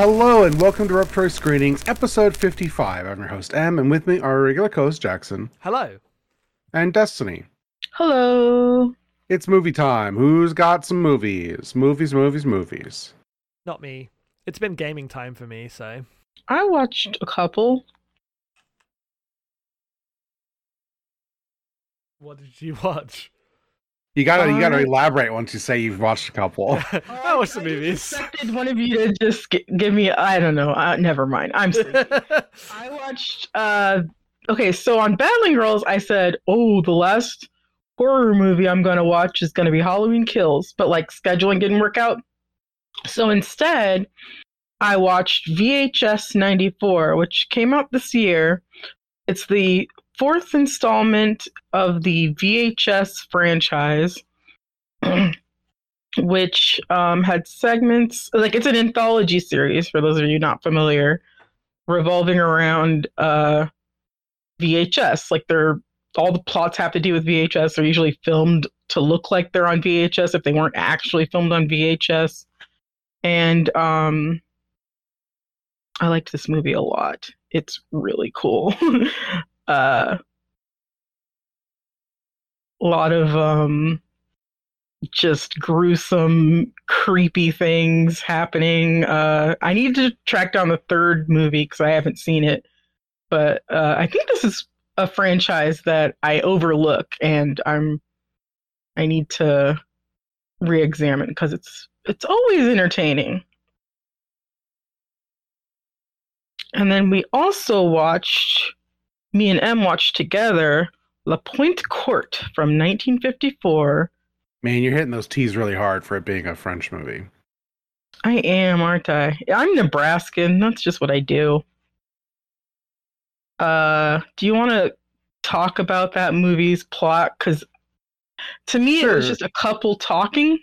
Hello and welcome to Repertory Screenings, episode 55. I'm your host, M, and with me are our regular co host, Jackson, Hello. and Destiny. Hello. It's movie time. Who's got some movies? Movies, movies, movies. Not me. It's been gaming time for me, so I watched a couple. what did you watch? You gotta, you gotta elaborate once you say you've watched a couple. I watched the movies. expected one of you to just gi- give me. I don't know. Uh, never mind. I'm. sleepy. I watched. Uh, okay, so on Battling Girls, I said, "Oh, the last horror movie I'm going to watch is going to be Halloween Kills," but like scheduling didn't work out. So instead, I watched VHS 94, which came out this year. It's the fourth installment of the VHS franchise, which um, had segments like it's an anthology series for those of you not familiar, revolving around uh, VHS. Like they're all the plots have to do with VHS. They're usually filmed to look like they're on VHS if they weren't actually filmed on VHS. And um, I liked this movie a lot. It's really cool. uh, a lot of um, just gruesome, creepy things happening. Uh, I need to track down the third movie because I haven't seen it. But uh, I think this is a franchise that I overlook, and I'm I need to re-examine because it's it's always entertaining. And then we also watched me and M watched together La Pointe Courte from 1954. Man, you're hitting those T's really hard for it being a French movie. I am, aren't I? I'm Nebraskan. That's just what I do. Uh, do you want to talk about that movie's plot? Because to me, it was just a couple talking.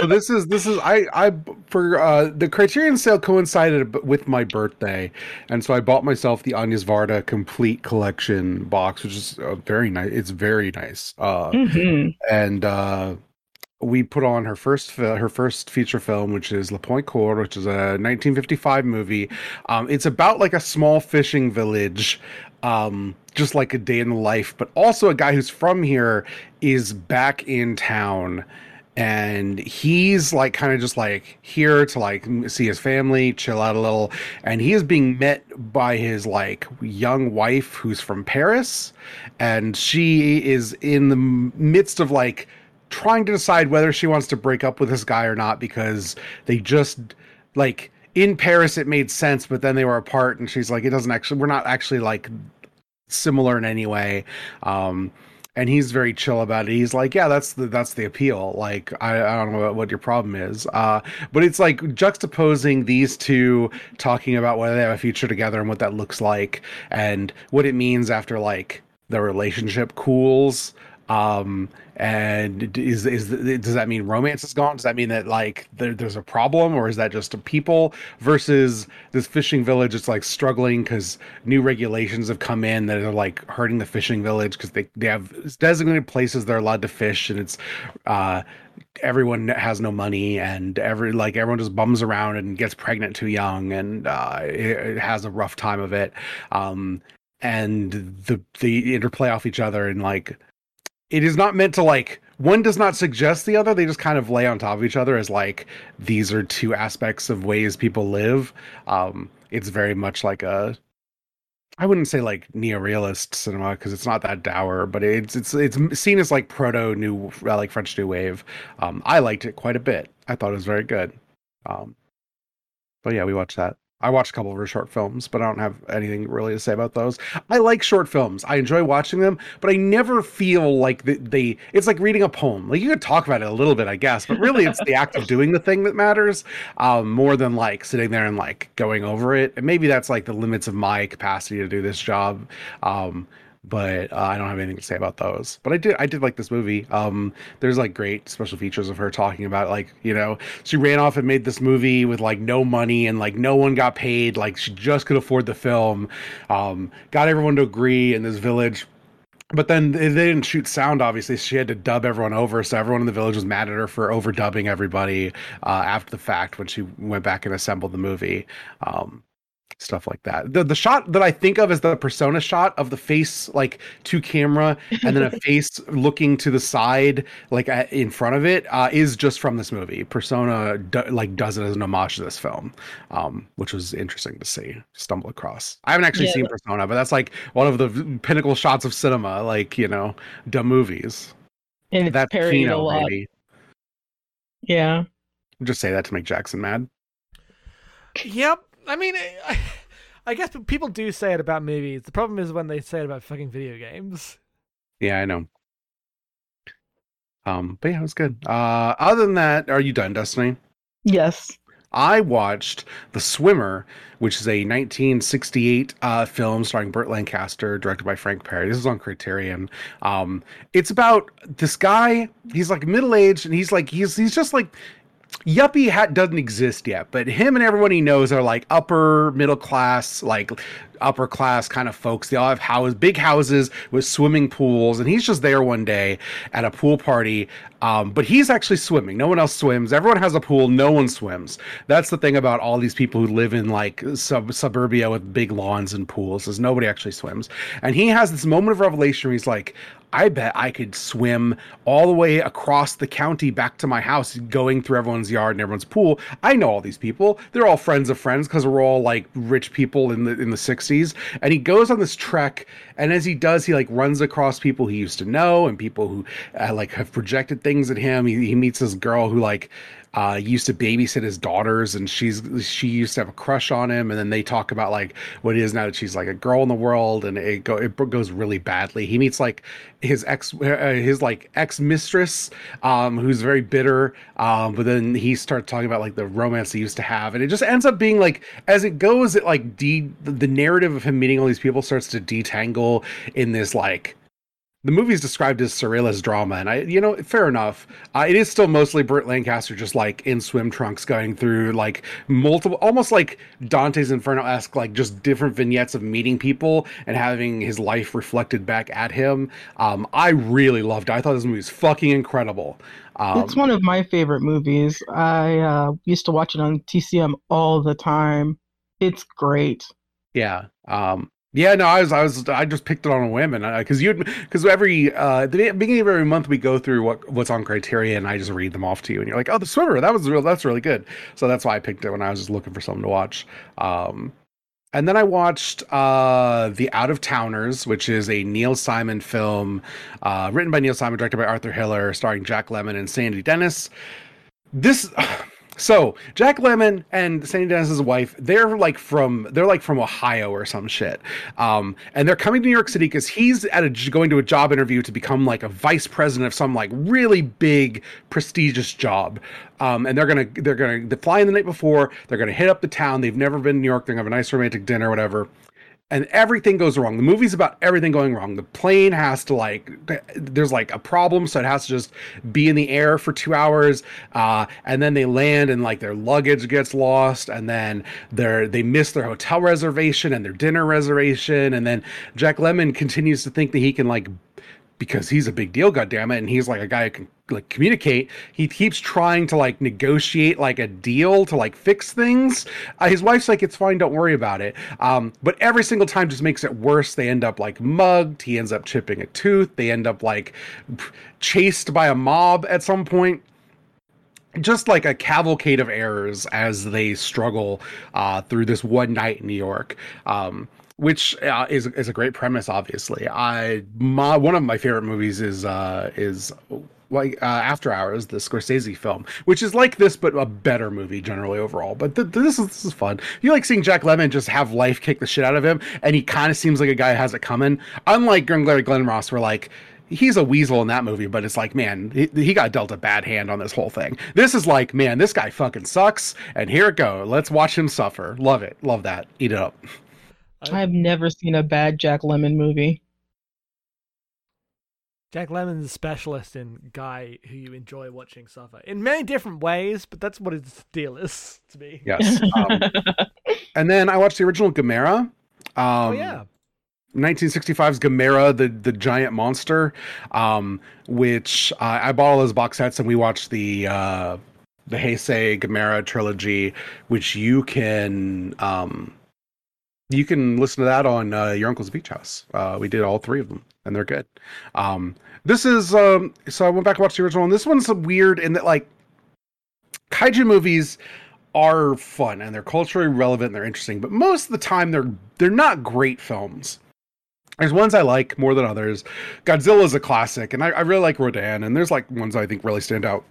so this is this is I I for uh the Criterion sale coincided with my birthday, and so I bought myself the Agnes Varda complete collection box, which is uh, very nice. It's very nice. Uh, Mhm. and uh, we put on her first fi- her first feature film, which is La Pointe Courte, which is a 1955 movie. Um, it's about like a small fishing village, um, just like a day in the life, but also a guy who's from here is back in town. And he's like kind of just like here to like see his family, chill out a little. And he is being met by his like young wife who's from Paris. And she is in the midst of like trying to decide whether she wants to break up with this guy or not because they just like in Paris it made sense, but then they were apart and she's like, it doesn't actually we're not actually like similar in any way. Um and he's very chill about it. He's like, yeah, that's the that's the appeal. Like, I, I don't know what, your problem is, uh, but it's like juxtaposing these two talking about whether they have a future together and what that looks like, and what it means after like the relationship cools. Um, and is is does that mean romance is gone? Does that mean that like there, there's a problem, or is that just a people versus this fishing village? It's like struggling because new regulations have come in that are like hurting the fishing village because they they have designated places they're allowed to fish, and it's uh everyone has no money and every like everyone just bums around and gets pregnant too young and uh it, it has a rough time of it um and the the interplay off each other and like it is not meant to like one does not suggest the other they just kind of lay on top of each other as like these are two aspects of ways people live um it's very much like a I wouldn't say like neorealist cinema because it's not that dour, but it's it's it's seen as like proto new uh, like French New Wave. Um, I liked it quite a bit. I thought it was very good. Um, but yeah, we watched that. I watched a couple of her short films, but I don't have anything really to say about those. I like short films. I enjoy watching them, but I never feel like they, it's like reading a poem. Like you could talk about it a little bit, I guess, but really it's the act of doing the thing that matters um, more than like sitting there and like going over it. And maybe that's like the limits of my capacity to do this job. Um, but uh, I don't have anything to say about those. But I did I did like this movie. Um, there's like great special features of her talking about like you know she ran off and made this movie with like no money and like no one got paid. Like she just could afford the film. Um, got everyone to agree in this village but then they didn't shoot sound obviously she had to dub everyone over so everyone in the village was mad at her for overdubbing everybody uh, after the fact when she went back and assembled the movie um, stuff like that the, the shot that i think of is the persona shot of the face like to camera and then a face looking to the side like at, in front of it uh, is just from this movie persona do, like does it as an homage to this film um, which was interesting to see stumble across i haven't actually Yeah. seen persona but that's like one of the pinnacle shots of cinema like you know dumb movies and it's that's parodied a lot. baby. Yeah. just say that to make jackson mad Yep. I mean, I, I guess people do say it about movies. The problem is when they say it about fucking video games. yeah i know um but yeah it was good uh other than that are you done destiny Yes. I watched The Swimmer, which is a 1968 uh, film starring Burt Lancaster, directed by Frank Perry. This is on Criterion. Um, it's about this guy. He's like middle aged, and he's like he's he's just like yuppie hat doesn't exist yet, but him and everyone he knows are like upper middle class, like upper class kind of folks. They all have houses, big houses with swimming pools, and he's just there one day at a pool party. Um, but he's actually swimming. No one else swims. Everyone has a pool. No one swims. That's the thing about all these people who live in like sub suburbia with big lawns and pools is nobody actually swims. And he has this moment of revelation where he's like, I bet I could swim all the way across the county back to my house, going through everyone's yard and everyone's pool. I know all these people. They're all friends of friends because we're all like rich people in the in the '60s. And he goes on this trek, and as he does, he like runs across people he used to know and people who uh, like have projected things at him. He, he meets this girl who like uh, used to babysit his daughters, and she's she used to have a crush on him. And then they talk about like what it is now that she's like a girl in the world, and it go it goes really badly. He meets like his ex uh, his like ex mistress, um, who's very bitter. Um, but then he starts talking about like the romance he used to have, and it just ends up being like as it goes, it like de the narrative of him meeting all these people starts to detangle in this like the movie is described as surrealist drama, and I, you know, fair enough. Uh, it is still mostly Burt Lancaster just like in swim trunks going through like multiple, almost like Dante's Inferno esque, like just different vignettes of meeting people and having his life reflected back at him. Um, I really loved it. I thought this movie was fucking incredible. Um, it's one of my favorite movies. I uh, used to watch it on TCM all the time. It's great. Yeah. Um yeah, no, I was, I was, I just picked it on a whim, and because you, because every uh, the beginning of every month we go through what what's on Criterion, and I just read them off to you, and you're like, oh, the swimmer, that was real, that's really good. So that's why I picked it when I was just looking for something to watch. Um, and then I watched uh, The Out of Towners, which is a Neil Simon film, uh, written by Neil Simon, directed by Arthur Hiller, starring Jack Lemmon and Sandy Dennis. This. So Jack Lemmon and Sandy Dennis's wife, they're like from they're like from Ohio or some shit, um, and they're coming to New York City because he's at a going to a job interview to become like a vice president of some like really big prestigious job, um, and they're gonna they're gonna fly in the night before. They're gonna hit up the town. They've never been to New York. They're gonna have a nice romantic dinner, whatever and everything goes wrong. The movie's about everything going wrong. The plane has to like, there's like a problem, so it has to just be in the air for two hours, uh, and then they land and like their luggage gets lost, and then they're they miss their hotel reservation and their dinner reservation, and then Jack Lemmon continues to think that he can like because he's a big deal, goddammit, and he's like a guy who can like communicate. He keeps trying to like negotiate like a deal to like fix things. Uh, his wife's like, "It's fine, don't worry about it." Um, but every single time just makes it worse. They end up like mugged. He ends up chipping a tooth. They end up like chased by a mob at some point just like a cavalcade of errors as they struggle uh, through this one night in New York. Um, which uh, is is a great premise. Obviously, I my one of my favorite movies is uh, is like uh, After Hours, the Scorsese film, which is like this but a better movie generally overall. But th- this is this is fun. You like seeing Jack Lemmon just have life kick the shit out of him, and he kind of seems like a guy who has it coming. Unlike Glengarry Glen Ross, where like he's a weasel in that movie, but it's like, man, he, he, got dealt a bad hand on this whole thing. This is like, man, this guy fucking sucks, and here it go. Let's watch him suffer. Love it. Love that. Eat it up. I've never seen a bad Jack Lemmon movie. Jack Lemmon's a specialist in guy who you enjoy watching suffer in many different ways, but that's what his deal is to me. Yes. Um, and then I watched the original Gamera. Um, oh yeah. 1965's Gamera, the the giant monster, um, which uh, I bought all those box sets and we watched the uh, the Heisei Gamera trilogy, which you can um, you can listen to that on uh, your uncle's beach house. Uh, we did all three of them, and they're good. Um, this is um, so I went back and watched the original, and this one's weird in that like kaiju movies are fun and they're culturally relevant and they're interesting, but most of the time they're they're not great films. There's ones I like more than others. Godzilla is a classic, and I, I really like Rodan, and there's like ones I think really stand out.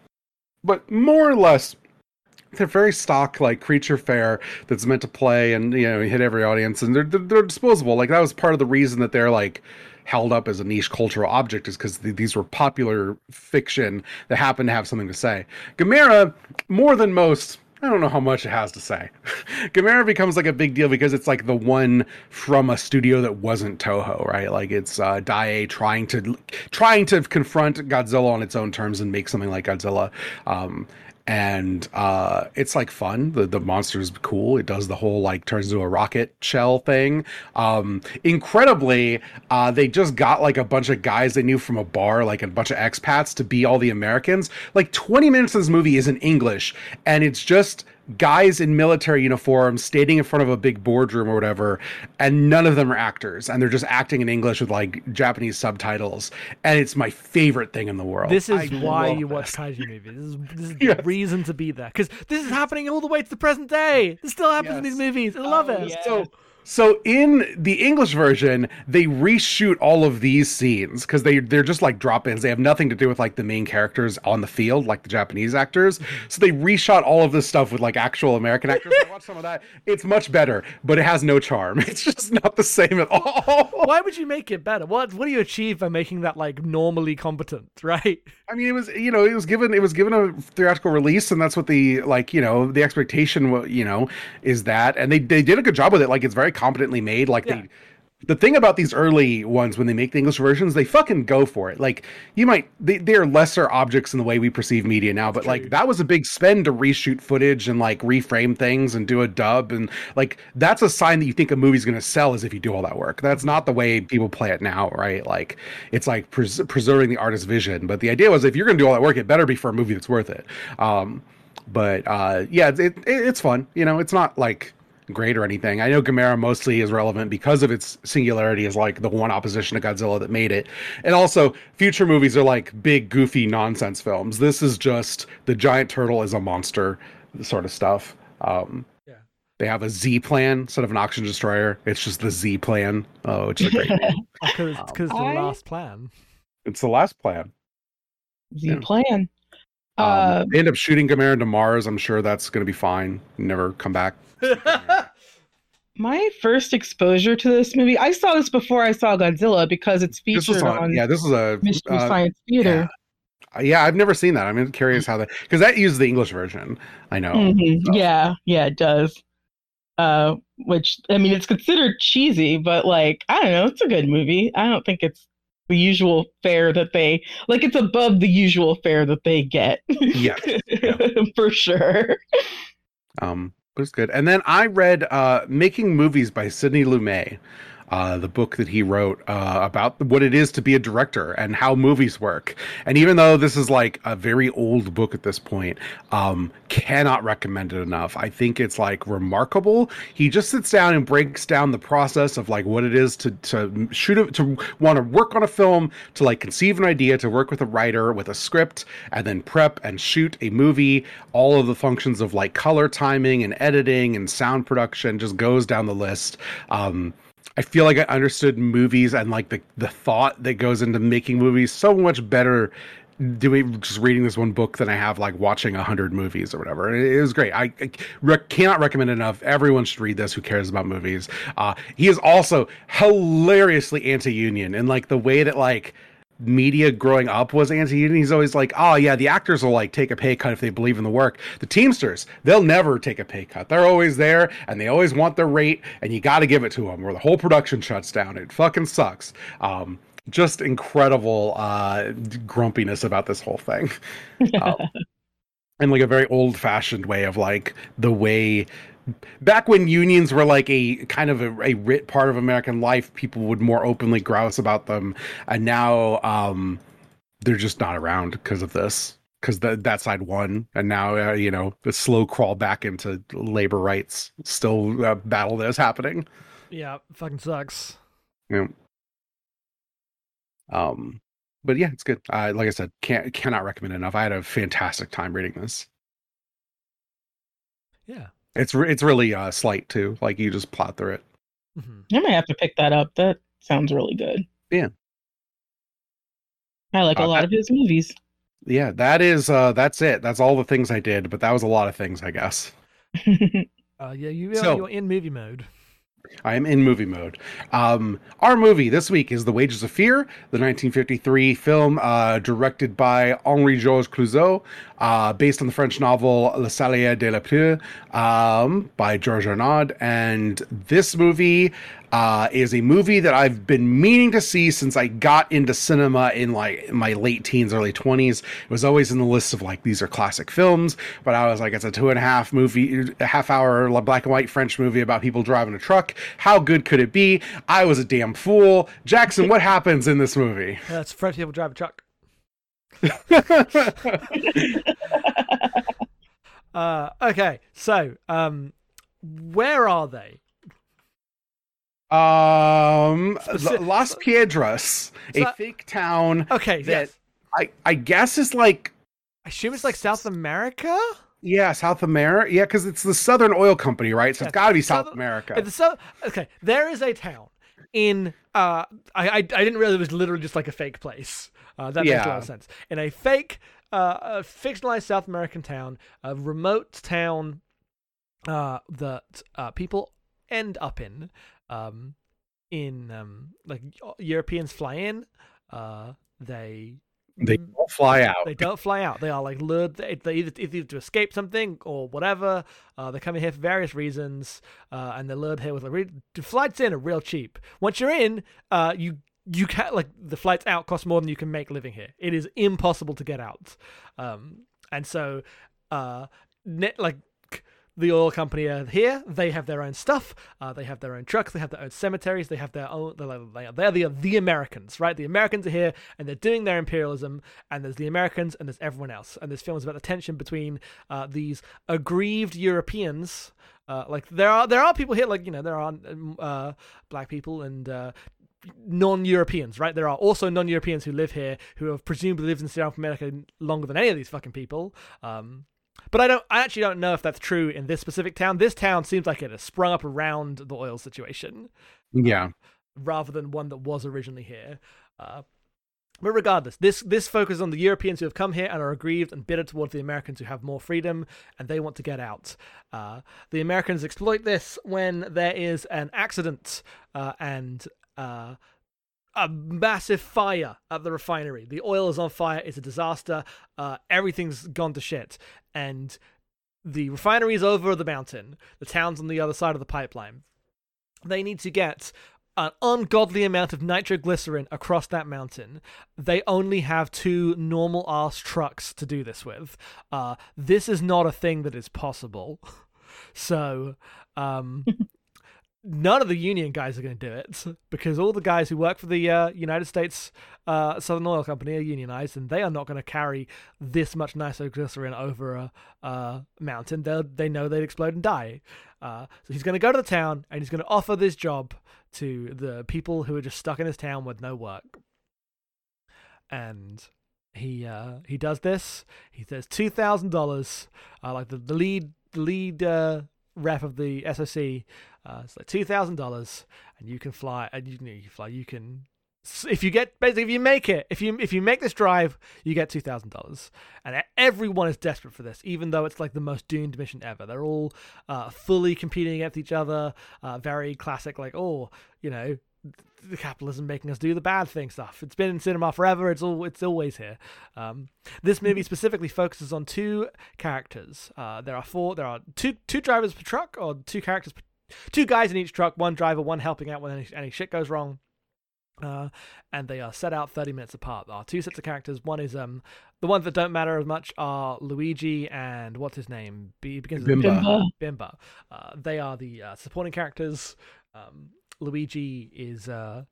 But more or less, they're very stock like creature fare that's meant to play and you know hit every audience, and they're, they're they're disposable. Like that was part of the reason that they're like held up as a niche cultural object is because th- these were popular fiction that happened to have something to say. Gamera, more than most, I don't know how much it has to say. Gamera becomes like a big deal because it's like the one from a studio that wasn't Toho, right? Like it's uh, Daiei trying to trying to confront Godzilla on its own terms and make something like Godzilla. Um, and uh, it's like fun. The the monster is cool. It does the whole like turns into a rocket shell thing. Um, incredibly, uh, they just got like a bunch of guys they knew from a bar, like a bunch of expats, to be all the Americans. Like twenty minutes of this movie is in English, and it's just guys in military uniforms standing in front of a big boardroom or whatever, and none of them are actors, and they're just acting in English with like Japanese subtitles, and it's my favorite thing in the world. This is I why love you watch this. kaiju movies. This is, this is Yes. the reason to be there because this is happening all the way to the present day. This still happens in these movies. I love Oh, it. yeah. So so in the English version, they reshoot all of these scenes because they they're just like drop-ins. They have nothing to do with like the main characters on the field, like the Japanese actors. So they reshot all of this stuff with like actual American actors. I watched some of that. It's much better, but it has no charm. It's just not the same at all. Why would you make it better? What what do you achieve by making that like normally competent, right? I mean, it was you know it was given it was given a theatrical release, and that's what the like you know the expectation you know is that, and they they did a good job with it. Like it's very competently made. Like Yeah. they. The thing about these early ones when they make the English versions, they fucking go for it. Like you might, they they are lesser objects in the way we perceive media now, but like that was a big spend to reshoot footage and like reframe things and do a dub and like that's a sign that you think a movie's going to sell is if you do all that work. That's not the way people play it now, right? Like it's like pres- preserving the artist's vision. But the idea was if you're going to do all that work, it better be for a movie that's worth it. Um, but uh, yeah, it, it, it's fun. You know, it's not like great or anything. I know Gamera mostly is relevant because of its singularity as like the one opposition to Godzilla that made it. And also, future movies are like big, goofy nonsense films. This is just the giant turtle is a monster sort of stuff. Um, Yeah. They have a Z plan instead of an oxygen destroyer. It's just the Z plan. Oh, it's a great name. Because because the I- last plan. It's the last plan. Z Yeah. plan. Um, Uh, they end up shooting Gamera into Mars. I'm sure that's going to be fine. Never come back. my first exposure to this movie, I saw this before I saw Godzilla because it's featured on, on yeah. This is a Mystery uh, Science Theater. Uh, Yeah, I've never seen that. I'm curious how that because that uses the English version. I know. Mhm. so. Yeah, yeah, it does. Uh, which I mean, it's considered cheesy, but like I don't know, it's a good movie. I don't think it's the usual fare that they like. It's above the usual fare that they get. Yes, for sure. Um, it's good. And then I read uh, "Making Movies" by Sidney Lumet. Uh, the book that he wrote uh, about what it is to be a director and how movies work. And even though this is like a very old book at this point, um, cannot recommend it enough. I think it's like remarkable. He just sits down and breaks down the process of like what it is to to shoot a, to want to work on a film, to like conceive an idea, to work with a writer with a script, and then prep and shoot a movie. All of the functions of like color timing and editing and sound production just goes down the list. Um, I feel like I understood movies and like the the thought that goes into making movies so much better doing just reading this one book than I have like watching a hundred movies or whatever. It, it was great. I, I cannot recommend enough. Everyone should read this who cares about movies. Uh, he is also hilariously anti-union and like the way that like media growing up was anti-union. He's always like, oh yeah, the actors will like take a pay cut if they believe in the work. The Teamsters, they'll never take a pay cut. They're always there and they always want their rate, and you got to give it to them, or the whole production shuts down. It fucking sucks. Um, just incredible uh, grumpiness about this whole thing. Um, and like a very old fashioned way of like the way back when unions were like a kind of a, a writ part of American life, people would more openly grouse about them, and now um, they're just not around because of this. Because that side won, and now uh, you know the slow crawl back into labor rights, still a battle that is happening. Yeah, fucking sucks. Yeah. Um, but yeah, it's good. Uh, like I said, can't cannot recommend enough. I had a fantastic time reading this. Yeah. It's re- it's really uh slight too. Like you just plot through it. Mm-hmm. I might have to pick that up. That sounds really good. Yeah. I like a Uh, lot of his movies. Yeah, that is uh that's it. That's all the things I did, but that was a lot of things, I guess. Uh, yeah, you, So- you're in movie mode. I am in movie mode. Um, our movie this week is The Wages of Fear, the 1953 film uh, directed by Henri Georges Clouzot, uh, based on the French novel Le Salier de la Pluie um, by Georges Arnaud. And this movie uh, is a movie that I've been meaning to see since I got into cinema in like my late teens, early 20s. It was always in the list of like, these are classic films, but I was like, it's a two and a half movie, a half hour black and white French movie about people driving a truck. How good could it be? I was a damn fool. Jackson, what happens in this movie? Uh, it's French people drive a truck. Uh, okay, so um, where are they? Um, Las Piedras, a So- fake town Okay, that yes. I, I guess is like I assume it's like South America. Yeah, South America. Yeah, because it's the Southern Oil Company, right? So Yeah, it's got to be South Southern- America. So okay. There is a town in. Uh, I, I I didn't realize it was literally just like a fake place. Uh, that makes a lot of sense. In a fake, uh, a fictionalized South American town, a remote town, uh, that uh, people end up in, um, in um, like Europeans fly in, uh, they They don't fly out. they don't fly out. They are like lured. They, they either, either to escape something or whatever. Uh, they're coming here for various reasons, uh, and they're lured here with like re- the flights in are real cheap. Once you're in, uh, you you can like the flights out cost more than you can make living here. It is impossible to get out, um, and so uh, net like. The oil company are here. They have their own stuff. Uh, they have their own trucks. They have their own cemeteries. They have their own. They're, like, they are, the the Americans, right? The Americans are here, and they're doing their imperialism. And there's the Americans, and there's everyone else. And this film is about the tension between uh, these aggrieved Europeans. Uh, like there are there are people here, like you know, there are uh, black people and. Uh, non-Europeans, right? There are also non-Europeans who live here who have presumably lived in South America longer than any of these fucking people. Um, but I don't. I actually don't know if that's true in this specific town. This town seems like it has sprung up around the oil situation yeah. rather than one that was originally here. Uh, but regardless, this this focuses on the Europeans who have come here and are aggrieved and bitter towards the Americans who have more freedom and they want to get out. Uh, the Americans exploit this when there is an accident uh, and uh, a massive fire at the refinery. The oil is on fire. It's a disaster. Uh, everything's gone to shit, and the refinery is over the mountain. The town's on the other side of the pipeline. They need to get an ungodly amount of nitroglycerin across that mountain. They only have two normal ass trucks to do this with. Uh, this is not a thing that is possible. So, um, none of the union guys are going to do it because all the guys who work for the uh, United States uh, Southern Oil Company are unionized, and they are not going to carry this much nitroglycerin over a, a mountain. They they know they'd explode and die. Uh, so he's going to go to the town and he's going to offer this job to the people who are just stuck in his town with no work. And he uh, he does this. He says two thousand uh, dollars. Like the, the lead the lead uh, rep of the SOC. Uh, it's like two thousand dollars, and you can fly. And you, you fly. You can if you get basically if you make it if you if you make this drive you get two thousand dollars and everyone is desperate for this even though it's like the most doomed mission ever they're all uh, fully competing against each other uh, very classic like oh you know the capitalism making us do the bad thing stuff it's been in cinema forever it's all it's always here um, this movie specifically focuses on two characters uh, there are four there are two two drivers per truck or two characters per, two guys in each truck one driver one helping out when any, any shit goes wrong Uh, and they are set out 30 minutes apart. There are two sets of characters. One is um the ones that don't matter as much are Luigi and what's his name? Be begins with Bimba. Bimba. Bimba. Uh, they are the uh, supporting characters. Um, Luigi is uh,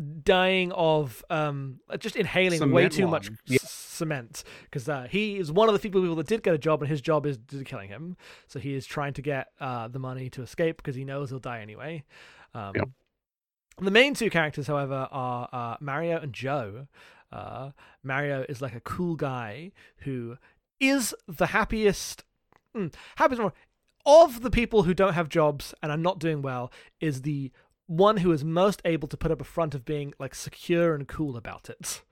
dying of um, just inhaling way Cement too much lung. c- cement because uh, he is one of the few people that did get a job, and his job is killing him. So he is trying to get uh, the money to escape because he knows he'll die anyway. Um, Yep. The main two characters, however, are uh, Mario and Joe. Uh, Mario is like a cool guy who is the happiest. Mm, happiest of the people who don't have jobs and are not doing well is the one who is most able to put up a front of being like secure and cool about it.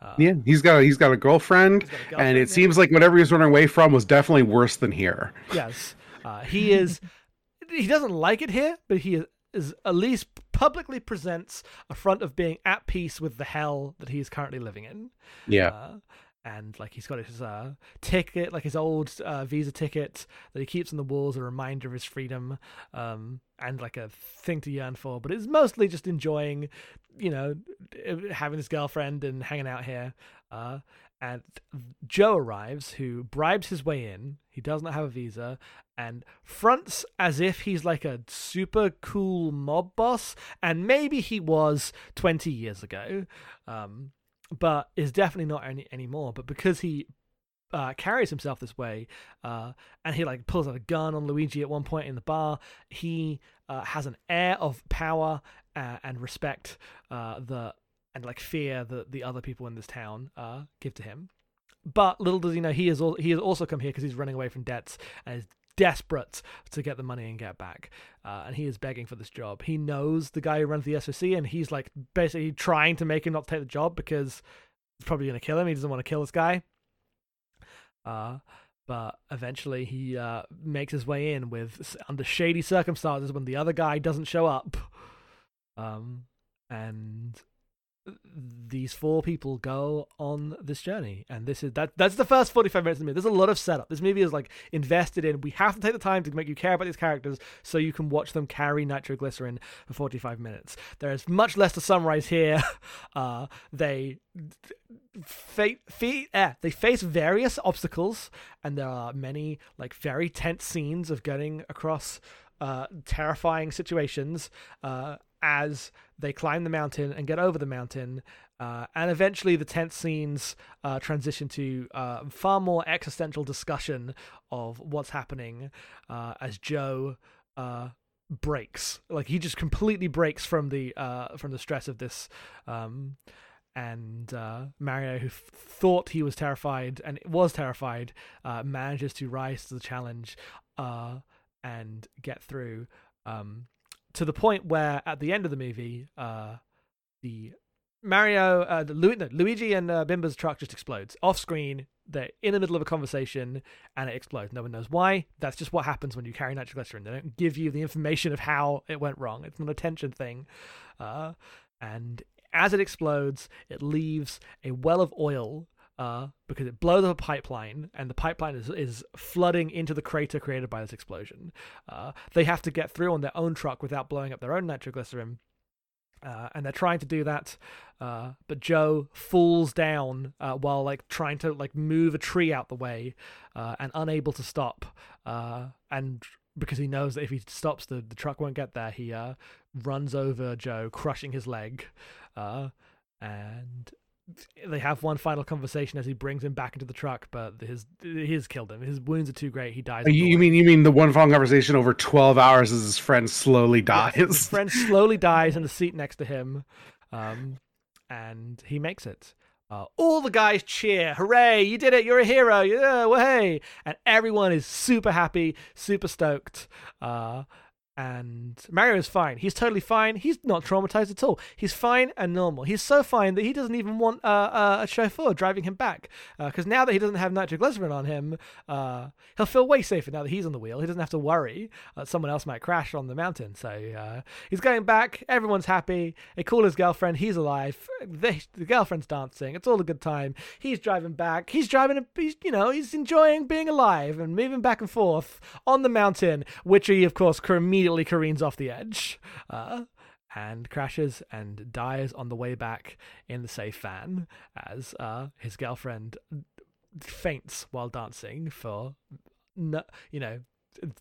Uh, Yeah, he's got a, he's got a girlfriend, got a and it yeah. seems like whatever he was running away from was definitely worse than here. Yes, uh, he is. he doesn't like it here, but he is, is at least publicly presents a front of being at peace with the hell that he is currently living in. Yeah, Uh, and like he's got his uh, ticket, like his old uh, visa ticket that he keeps on the walls, a reminder of his freedom, um, and like a thing to yearn for. But it's mostly just enjoying, you know, having his girlfriend and hanging out here. Uh, and Joe arrives, who bribes his way in. He does not have a visa and fronts as if he's like a super cool mob boss, and maybe he was 20 years ago. Um, but is definitely not any anymore. But because he uh, carries himself this way, uh, and he like pulls out a gun on Luigi at one point in the bar, he uh, has an air of power uh, and respect uh, the and like fear that the other people in this town uh, give to him. But little does he know, he is he has also come here because he's running away from debts and is desperate to get the money and get back. Uh, and he is begging for this job. He knows the guy who runs the SOC, and he's like basically trying to make him not take the job because it's probably going to kill him. He doesn't want to kill this guy. Uh, but eventually he uh, makes his way in with under shady circumstances when the other guy doesn't show up. Um, and these four people go on this journey. And this is that that's the first 45 minutes of the movie. There's a lot of setup. This movie is like invested in we have to take the time to make you care about these characters so you can watch them carry nitroglycerin for 45 minutes. There is much less to summarize here. Uh they fa- fe- eh, they face various obstacles and there are many like very tense scenes of getting across uh terrifying situations uh as they climb the mountain and get over the mountain. Uh, and eventually, the tense scenes uh, transition to uh, far more existential discussion of what's happening uh, as Joe uh, breaks. Like he just completely breaks from the uh, from the stress of this. Um, and Mario, who thought he was terrified and was terrified, manages to rise to the challenge and get through. Um, to the point where at the end of the movie, uh, the Mario, uh, the Lu- no, Luigi and uh, Bimba's truck just explodes off screen. They're in the middle of a conversation and it explodes. No one knows why. That's just what happens when you carry nitroglycerin. They don't give you the information of how it went wrong. It's an attention thing. Uh, and as it explodes, it leaves a well of oil uh, because it blows up a pipeline, and the pipeline is, is flooding into the crater created by this explosion. Uh, they have to get through on their own truck without blowing up their own nitroglycerin. Uh, and they're trying to do that, uh, but Joe falls down uh, while like trying to like move a tree out the way, uh, and unable to stop. And because he knows that if he stops, the, the truck won't get there. He runs over Joe, crushing his leg, and they have one final conversation as he brings him back into the truck. But his he has killed him. His wounds are too great. He dies. you, you mean you mean the one final conversation over twelve hours as his friend slowly Yes, dies? his friend slowly dies in the seat next to him, um, and he makes it. Uh, all the guys cheer, hooray, you did it, you're a hero, yeah, way! And everyone is super happy, super stoked. Uh, and Mario is fine. He's totally fine. He's not traumatized at all. He's fine and normal. He's so fine that he doesn't even want uh, uh, a chauffeur driving him back. Because now that he doesn't have nitroglycerin on him, uh, he'll feel way safer now that he's on the wheel. He doesn't have to worry that someone else might crash on the mountain. So uh, he's going back. Everyone's happy. They call his girlfriend. He's alive. The girlfriend's dancing. It's all a good time. He's driving back. He's driving. A, he's you know he's enjoying being alive and moving back and forth on the mountain, which he of course immediately careens off the edge. Uh, and crashes and dies on the way back in the safe van as uh, his girlfriend faints while dancing for, you know,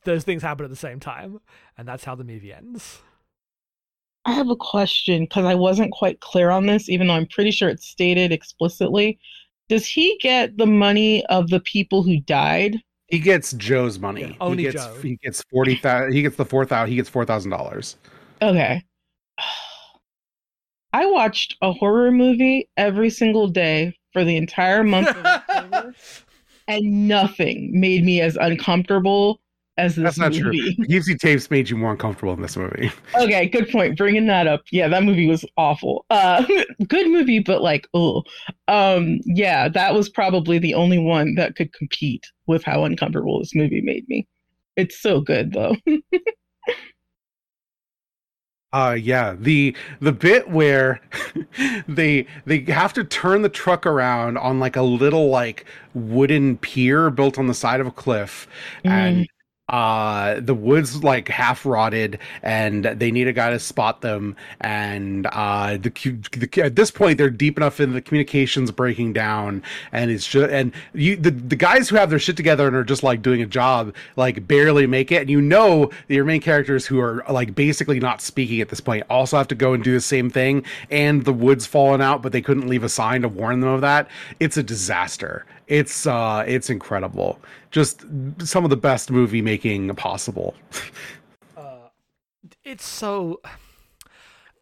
those things happen at the same time, and that's how the movie ends. I have a question because I wasn't quite clear on this, even though I'm pretty sure it's stated explicitly. Does he get the money of the people who died? He gets Joe's money. Yeah, only he gets, Joe. He gets forty thousand. He gets the four thousand. He gets four thousand dollars. Okay. I watched a horror movie every single day for the entire month of October, and nothing made me as uncomfortable as this That's not movie. true. Peepsy tapes made you more uncomfortable in this movie. Okay, good point. Bringing that up. Yeah, that movie was awful. Uh, good movie, but like, oh, um, yeah, that was probably the only one that could compete with how uncomfortable this movie made me. It's so good though. Uh yeah, the the bit where they they have to turn the truck around on like a little like wooden pier built on the side of a cliff and uh the woods like half rotted and they need a guy to spot them and uh the, the at this point they're deep enough in the communications breaking down and it's just and you the, the guys who have their shit together and are just like doing a job like barely make it and you know your main characters who are like basically not speaking at this point also have to go and do the same thing and the woods falling out but they couldn't leave a sign to warn them of that. It's a disaster it's uh it's incredible. Just some of the best movie making possible. Uh, it's so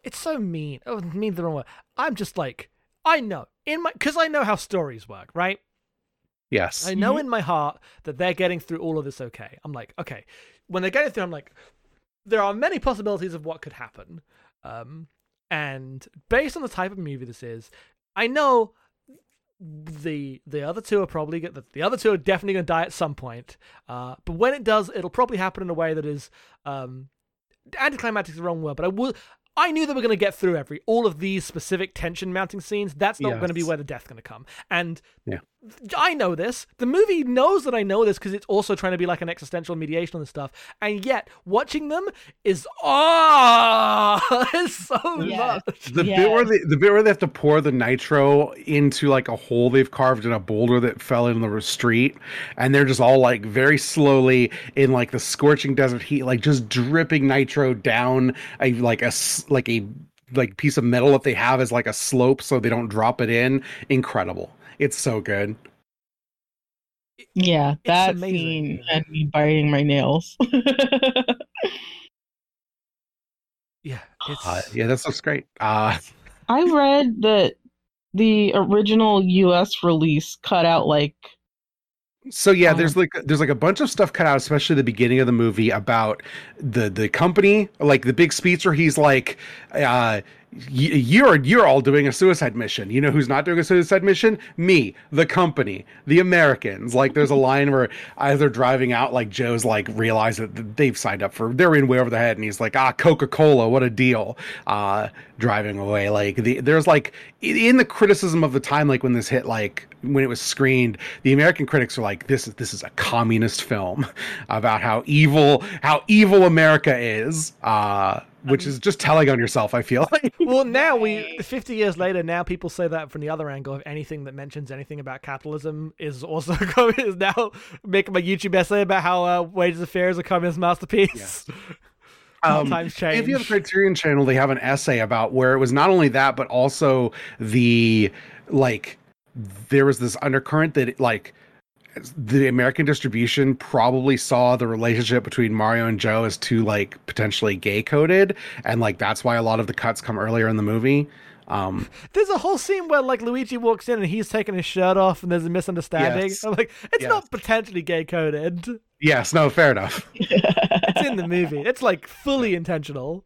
it's so mean. Oh mean the wrong word. I'm just like i know. In my because i know how stories work right? Yes. I know in my heart that they're getting through all of this okay. I'm like okay. When they're getting through i'm like there are many possibilities of what could happen. Um and based on the type of movie this is i know the the other two are probably the, the other two are definitely going to die at some point. Uh, but when it does, it'll probably happen in a way that is um, anticlimactic is the wrong word, but I will. I knew they were going to get through every all of these specific tension mounting scenes. That's not going to be where the death's going to come. And Yeah. I know this. The movie knows that I know this because it's also trying to be like an existential mediation and stuff. And yet, watching them is ah, it's so Yes. much. the bit where they, the bit where they have to pour the nitro into like a hole they've carved in a boulder that fell in the street and they're just all like very slowly in like the scorching desert heat like just dripping nitro down a like a like a like piece of metal that they have as like a slope so they don't drop it in incredible it's so good Yeah, that amazing. scene had me biting my nails. Yeah, it's uh, yeah that looks great uh I read that the original US release cut out like So yeah, Um, there's like there's like a bunch of stuff cut out, especially the beginning of the movie about the the company, like the big speech where he's like, uh, y- "You're you're all doing a suicide mission. You know who's not doing a suicide mission? Me, the company, the Americans." Like there's a line where as they're driving out, like Joe's like realize that they've signed up for they're in way over the head, and he's like, "Ah, Coca Cola, what a deal!" Uh, driving away, like the there's like in the criticism of the time, like when this hit, like when it was screened, the American critics are like, "This is this is a communist film about how evil how evil America is," uh, which is just telling on yourself. I feel like. well now we 50 years later now people say that from the other angle of anything that mentions anything about capitalism is also is now making my youtube essay about how uh, wages of fear is a communist masterpiece Um, times If you have change the Criterion Channel, they have an essay about where it was not only that, but also the like there was this undercurrent that like the American distribution probably saw the relationship between Mario and Joe as too like potentially gay coded, and like that's why a lot of the cuts come earlier in the movie. Um, there's a whole scene where like luigi walks in and he's taking his shirt off and there's a misunderstanding Yes. i'm like it's Yes. not potentially gay coded yes, no, fair enough. it's in the movie it's like fully intentional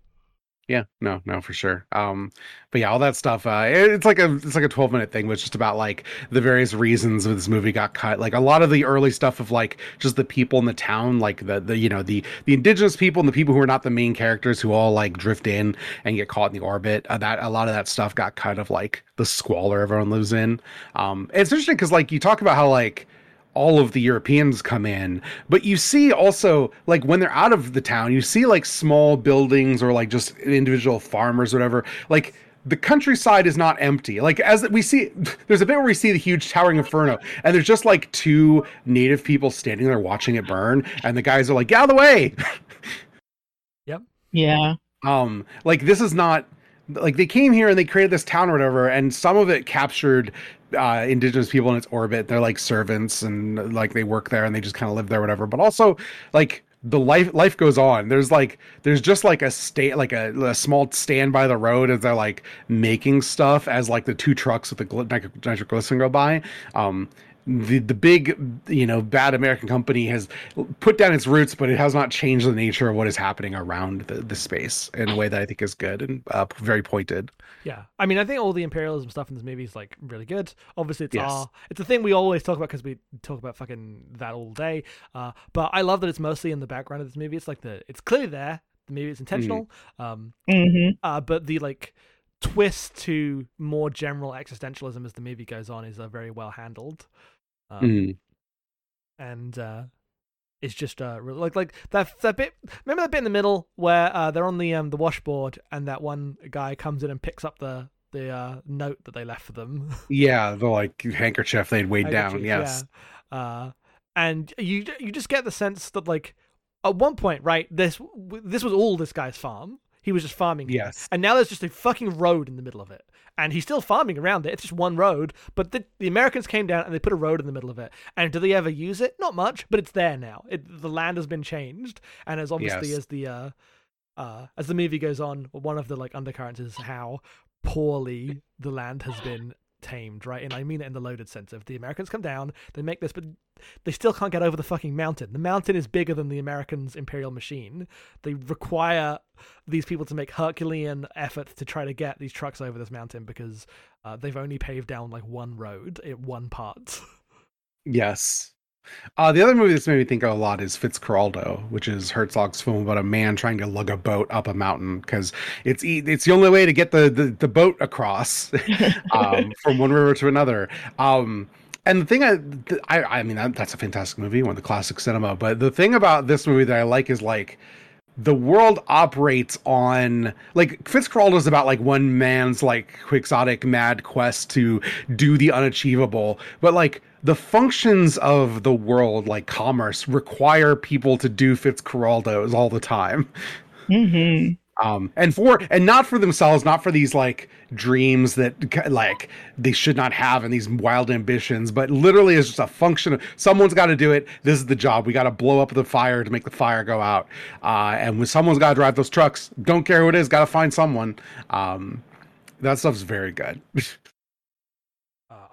Yeah, no, no, for sure. Um, but yeah, all that stuff. Uh, it- it's like a it's like a twelve minute thing, it's just about like the various reasons this movie got cut. Like a lot of the early stuff of like just the people in the town, like the the you know the the indigenous people and the people who are not the main characters who all like drift in and get caught in the orbit. Uh, that a lot of that stuff got cut of like the squalor everyone lives in. Um, it's interesting because like you talk about how like all of the Europeans come in. But you see also like when they're out of the town, you see like small buildings or like just individual farmers or whatever. Like the countryside is not empty. Like as we see, there's a bit where we see the huge towering inferno, and there's just like two native people standing there watching it burn, and the guys are like, "Get out of the way!" yep. Yeah. Um, like this is not like they came here and they created this town or whatever, and some of it captured uh, indigenous people in its orbit. They're like servants and like they work there and they just kind of live there, whatever. But also like the life life goes on. There's like there's just like a state like a, a, small stand by the road as they're like making stuff as like the two trucks with the gl- nitroglycerin go by. Um, the the big you know bad American company has put down its roots, but it has not changed the nature of what is happening around the, the space in a way that I think is good and uh, very pointed. Yeah, I mean, I think all the imperialism stuff in this movie is like really good. Obviously, it's yes. it's a thing we always talk about because we talk about fucking that all day. Uh, but I love that it's mostly in the background of this movie. It's like the it's clearly there. The movie is intentional. Mm. Um, mm-hmm. uh, but the like twist to more general existentialism as the movie goes on is uh, very well handled. Um, mm. And uh, it's just uh, like like that that bit. Remember that bit in the middle where uh, they're on the um the washboard and that one guy comes in and picks up the the uh, note that they left for them. yeah, the like handkerchief they'd weighed down. Yes. Yeah. Uh, and you you just get the sense that like at one point, right? This this was all this guy's farm. He was just farming. Yes. And now there's just a fucking road in the middle of it. And he's still farming around it. It's just one road. But the, the Americans came down and they put a road in the middle of it. And do they ever use it? Not much, but it's there now. It, the land has been changed. And as obviously yes. as the uh, uh, as the movie goes on, one of the like undercurrents is how poorly the land has been tamed, right? And I mean it in the loaded sense If the Americans come down, they make this, but they still can't get over the fucking mountain. The mountain is bigger than the Americans' imperial machine. They require these people to make Herculean efforts to try to get these trucks over this mountain because uh, they've only paved down like one road in one part. Yes. Uh, the other movie that's made me think of a lot is Fitzcarraldo, which is Herzog's film about a man trying to lug a boat up a mountain because it's it's the only way to get the the, the boat across um, from one river to another. Um, and the thing I, I, I mean, that, that's a fantastic movie, one of the classic cinema. But the thing about this movie that I like is like the world operates on like Fitzcarraldo is about like one man's like quixotic mad quest to do the unachievable, but like the functions of the world, like commerce, require people to do Fitzcarraldos all the time. Mm-hmm. Um, and for and not for themselves, not for these like dreams that like they should not have and these wild ambitions, but literally is just a function of someone's got to do it. This is the job. We got to blow up the fire to make the fire go out. Uh, and when someone's got to drive those trucks, don't care who it is, got to find someone. Um, that stuff's very good.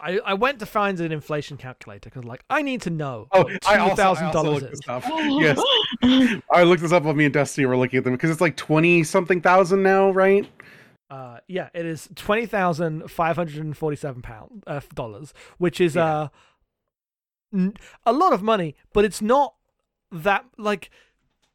I, I went to find an inflation calculator because like I need to know. Oh, two thousand dollars is. yes, I looked this up. On me and Destiny were looking at them because it's like twenty something thousand now, right? Uh, yeah, it is twenty thousand five hundred and forty-seven pound uh, dollars, which is yeah. uh n- a lot of money, but it's not that like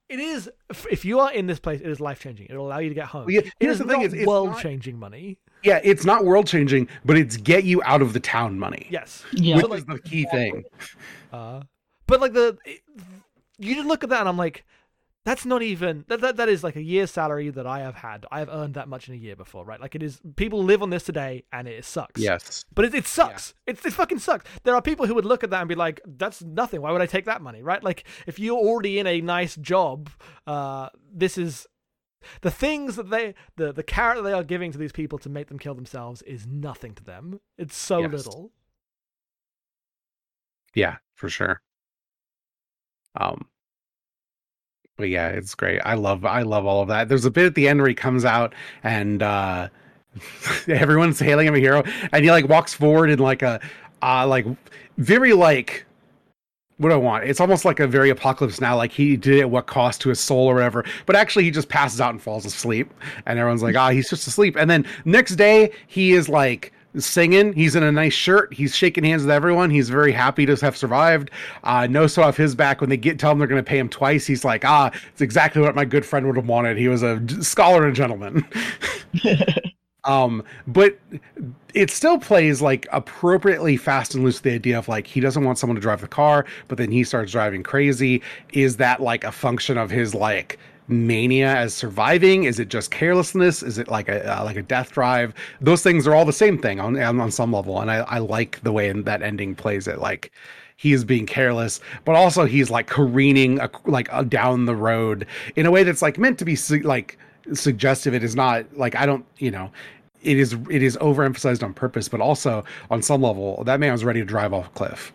it is. If you are in this place, it is life changing. It will allow you to get home. Well, yeah, here's the thing: it's world changing money. Yeah, it's not world changing, but it's get you out of the town money. Yes, yeah, which like, is the key thing. Uh, but like the, you just look at that, and I'm like, that's not even that, that that is like a year's salary that I have had. I have earned that much in a year before, right? Like it is people live on this today and it sucks. Yes. But it, it sucks. Yeah. It, it fucking sucks. There are people who would look at that and be like, that's nothing. Why would I take that money? Right? Like if you're already in a nice job, uh this is the things that they the the carrot they are giving to these people to make them kill themselves is nothing to them. It's so yes. little. Yeah, for sure. Um but yeah, it's great. I love I love all of that. There's a bit at the end where he comes out and uh everyone's hailing him a hero and he like walks forward in like a uh like very like what do I want? It's almost like a very apocalypse now, like he did it at what cost to his soul or whatever. But actually, he just passes out and falls asleep, and everyone's like, "Ah, he's just asleep." And then next day, he is like singing. He's in a nice shirt. He's shaking hands with everyone. He's very happy to have survived. Uh, no so off his back when they get tell him they're going to pay him twice. He's like, ah, it's exactly what my good friend would have wanted. He was a scholar and gentleman. Um, but it still plays like appropriately fast and loose. The idea of like he doesn't want someone to drive the car, but then he starts driving crazy. Is that like a function of his like mania as surviving? Is it just carelessness? Is it like a uh, like a death drive? Those things are all the same thing on on some level, and I, I like the way that ending plays it. Like he is being careless, but also he's like careening a, like uh, down the road in a way that's like meant to be like suggestive. It is not like I don't you know. It is it is overemphasized on purpose, but also on some level, that man was ready to drive off a cliff.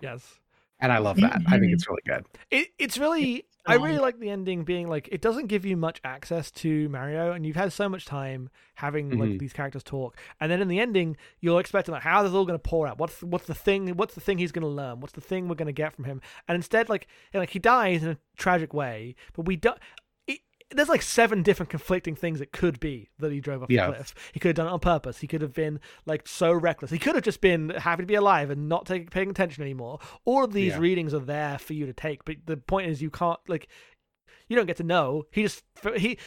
Yes, and I love that. I think it's really good. It, it's really I really like the ending being like it doesn't give you much access to Mario, and you've had so much time having like Mhm. these characters talk, and then in the ending you're expecting like how is this all going to pour out? What's what's the thing? What's the thing he's going to learn? What's the thing we're going to get from him? And instead, like like he dies in a tragic way, but we don't. There's like seven different conflicting things it could be that he drove off Yeah. the cliff. He could have done it on purpose. He could have been like so reckless. He could have just been happy to be alive and not take, paying attention anymore. All of these Yeah. readings are there for you to take, but the point is you can't like you don't get to know. He just he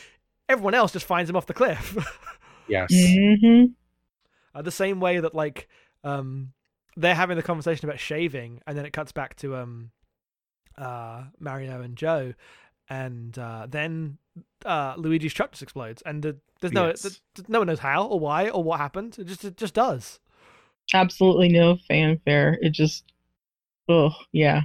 everyone else just finds him off the cliff. Yes. hmm uh, the same way that like um they're having the conversation about shaving, and then it cuts back to um uh Mario and Joe, and uh, then uh Luigi's truck just explodes, and uh, there's no Yes. th- th- no one knows how or why or what happened. It just it just does. Absolutely no fanfare. It just, oh yeah.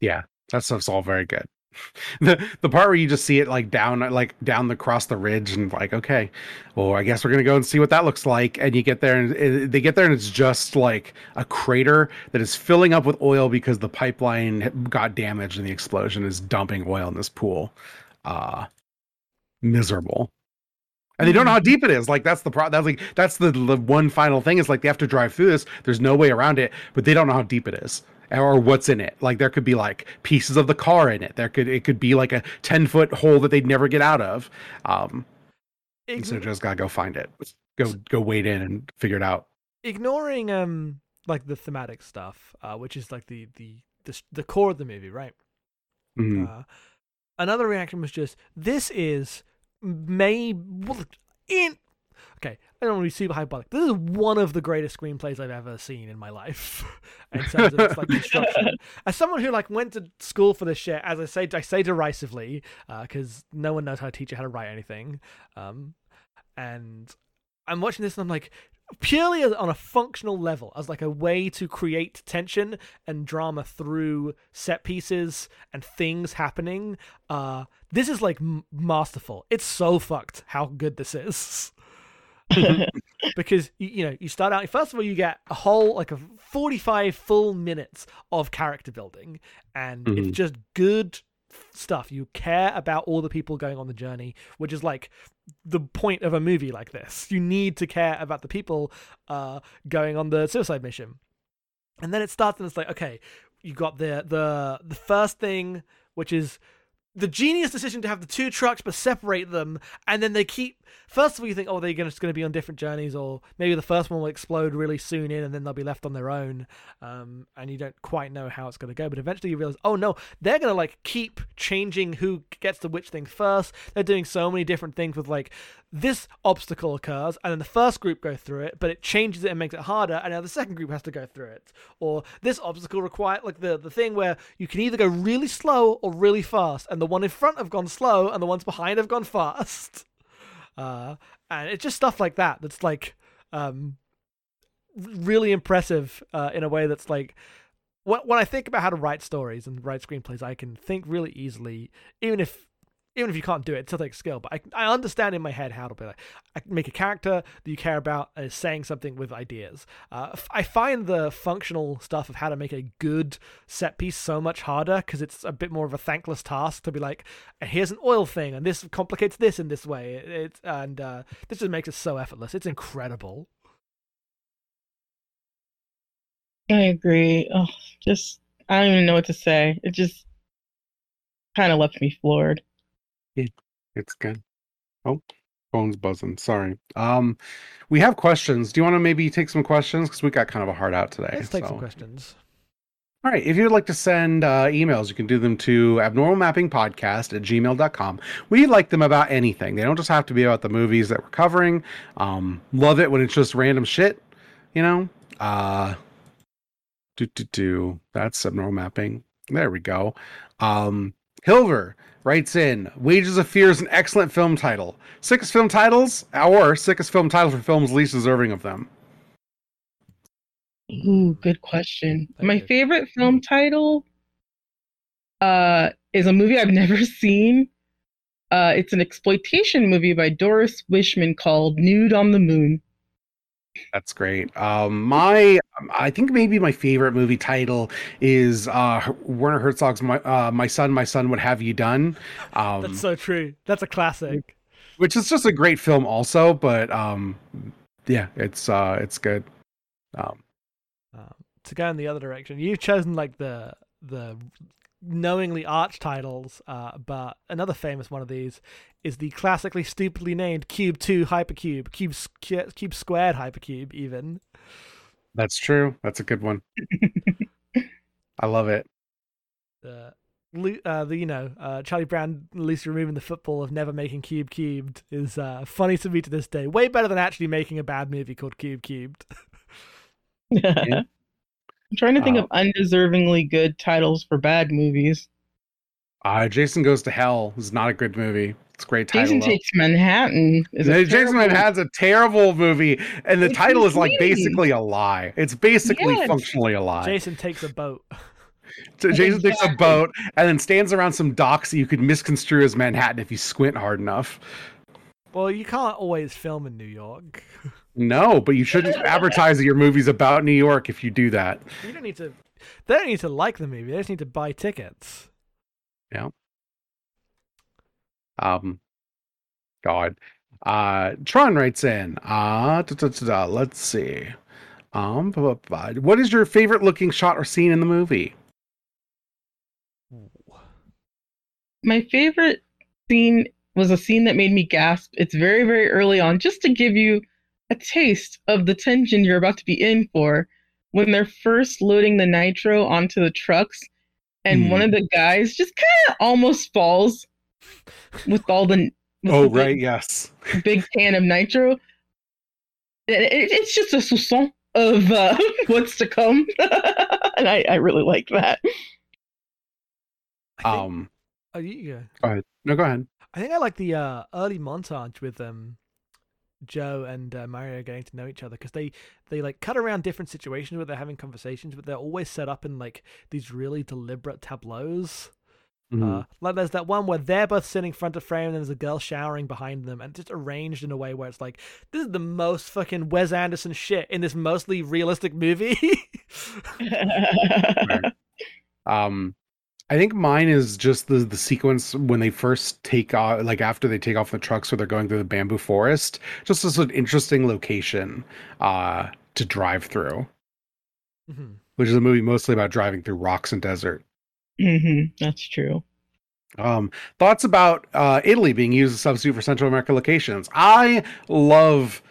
Yeah, that stuff's all very good. The the part where you just see it like down like down the across the ridge and like okay, well I guess we're gonna go and see what that looks like. And you get there and it, they get there and it's just like a crater that is filling up with oil because the pipeline got damaged and the explosion is dumping oil in this pool. Uh miserable. And they don't know how deep it is. Like that's the pro. That's like that's the, the one final thing is like they have to drive through this. There's no way around it, but they don't know how deep it is or what's in it. Like there could be like pieces of the car in it. There could it could be like a ten foot hole that they'd never get out of. Um, and so just gotta go find it. Go go wade in and figure it out. ignoring um like the thematic stuff, uh, which is like the the the, the core of the movie, right? Mhm. Uh, another reaction was just this is may in okay i don't want to be super hyperbolic. This is one of the greatest screenplays i've ever seen in my life. In terms of its like construction. As someone who like went to school for this shit as i say i say derisively because no one knows how to teach you how to write anything um and i'm watching this and i'm like purely as, on a functional level as like a way to create tension and drama through set pieces and things happening uh this is like m- masterful. It's so fucked how good this is because you, you know you start out first of all you get a whole like a 45 full minutes of character building and it's Mhm. just good stuff. You care about all the people going on the journey which is like the point of a movie like this. You need to care about the people uh going on the suicide mission. And then it starts and it's like okay you got the the the first thing which is the genius decision to have the two trucks but separate them and then they keep first of all you think oh they're just going to be on different journeys or maybe the first one will explode really soon in and then they'll be left on their own um, and you don't quite know how it's going to go but eventually you realize oh no they're going to like keep changing who gets to which thing first. They're doing so many different things with like this obstacle occurs and then the first group go through it but it changes it and makes it harder and now the second group has to go through it. Or this obstacle require like the the thing where you can either go really slow or really fast and the one in front have gone slow and the ones behind have gone fast. Uh and it's just stuff like that that's like um really impressive uh in a way that's like when, when i think about how to write stories and write screenplays i can think really easily even if even if you can't do it, it's still takes skill. But I, I understand in my head how to be like, I make a character that you care about is saying something with ideas. Uh, I find the functional stuff of how to make a good set piece so much harder because it's a bit more of a thankless task to be like, here's an oil thing, and this complicates this in this way. It, it's and uh, this just makes it so effortless. It's incredible. I agree. Oh, just I don't even know what to say. It just kind of left me floored. Yeah, it's good. Oh, phone's buzzing. Sorry. Um, we have questions. Do you want to maybe take some questions because we got kind of a hard out today? Let's take some questions. All right. If you'd like to send uh, emails, you can do them to abnormalmappingpodcast at gmail.com. We like them about anything. They don't just have to be about the movies that we're covering. Um, love it when it's just random shit, you know? Uh, do, do, do. That's subnormal mapping. There we go. Um, Hilver writes in Wages of Fear is an excellent film title. Sickest film titles or sickest film title for films least deserving of them? Ooh, good question. Thank My you. favorite film title uh is a movie I've never seen. Uh it's an exploitation movie by Doris Wishman called Nude on the Moon. That's great. Um, my, I think maybe my favorite movie title is uh, Werner Herzog's "My uh, My Son, My Son, What Have You Done," um, That's so true. That's a classic. which is just a great film, also. But um, yeah, it's uh, it's good. Um, Um, to go in the other direction, you've chosen like the the knowingly arch titles, uh, but another famous one of these is the classically stupidly named Cube Two Hypercube, Cube Cube Squared Hypercube, even. that's true. That's a good one. I love it. The Lu- uh, the you know uh, Charlie Brown at least removing the football of never making Cube Cubed is uh, funny to me to this day. Way better than actually making a bad movie called Cube Cubed. I'm trying to think Uh, of undeservingly good titles for bad movies. Uh, Jason Goes to Hell is not a good movie. It's a great title. Jason though. Takes Manhattan is a No, Jason terrible- Manhattan's a terrible movie, and the It's title is like basically a lie. It's basically Yes. functionally a lie. Jason takes a boat. So Jason takes a boat and then stands around some docks that you could misconstrue as Manhattan if you squint hard enough. Well, you can't always film in New York. No, but you shouldn't advertise that your movie's about New York if you do that. You don't need to. They don't need to like the movie. They just need to buy tickets. Yeah. Um, God. Uh, Tron writes in. Uh, da, da, da, da, let's see. Um, bu- bu- bu- what is your favorite looking shot or scene in the movie? My favorite scene was a scene that made me gasp. It's very, very early on, just to give you a taste of the tension you're about to be in for. When they're first loading the nitro onto the trucks, and Hmm. one of the guys just kind of almost falls with all the with Oh, the right. big, Yes. big can of nitro. It- it- it's just a soupçon of uh, what's to come, and I, I really like that. Um, oh, you, you go. go ahead. No, go ahead. I think I like the uh, early montage with um, Joe and uh, Mario getting to know each other because they they like cut around different situations where they're having conversations, but they're always set up in like these really deliberate tableaus. Mhm. Uh, like there's that one where they're both sitting front of frame and there's a girl showering behind them, and just arranged in a way where it's like this is the most fucking Wes Anderson shit in this mostly realistic movie. Um, I think mine is just the the sequence when they first take off, like after they take off the trucks, where they're going through the bamboo forest. Just as an interesting location uh, to drive through, Mhm. which is a movie mostly about driving through rocks and desert. hmm that's true. Um, thoughts about uh, Italy being used as a substitute for Central American locations. I love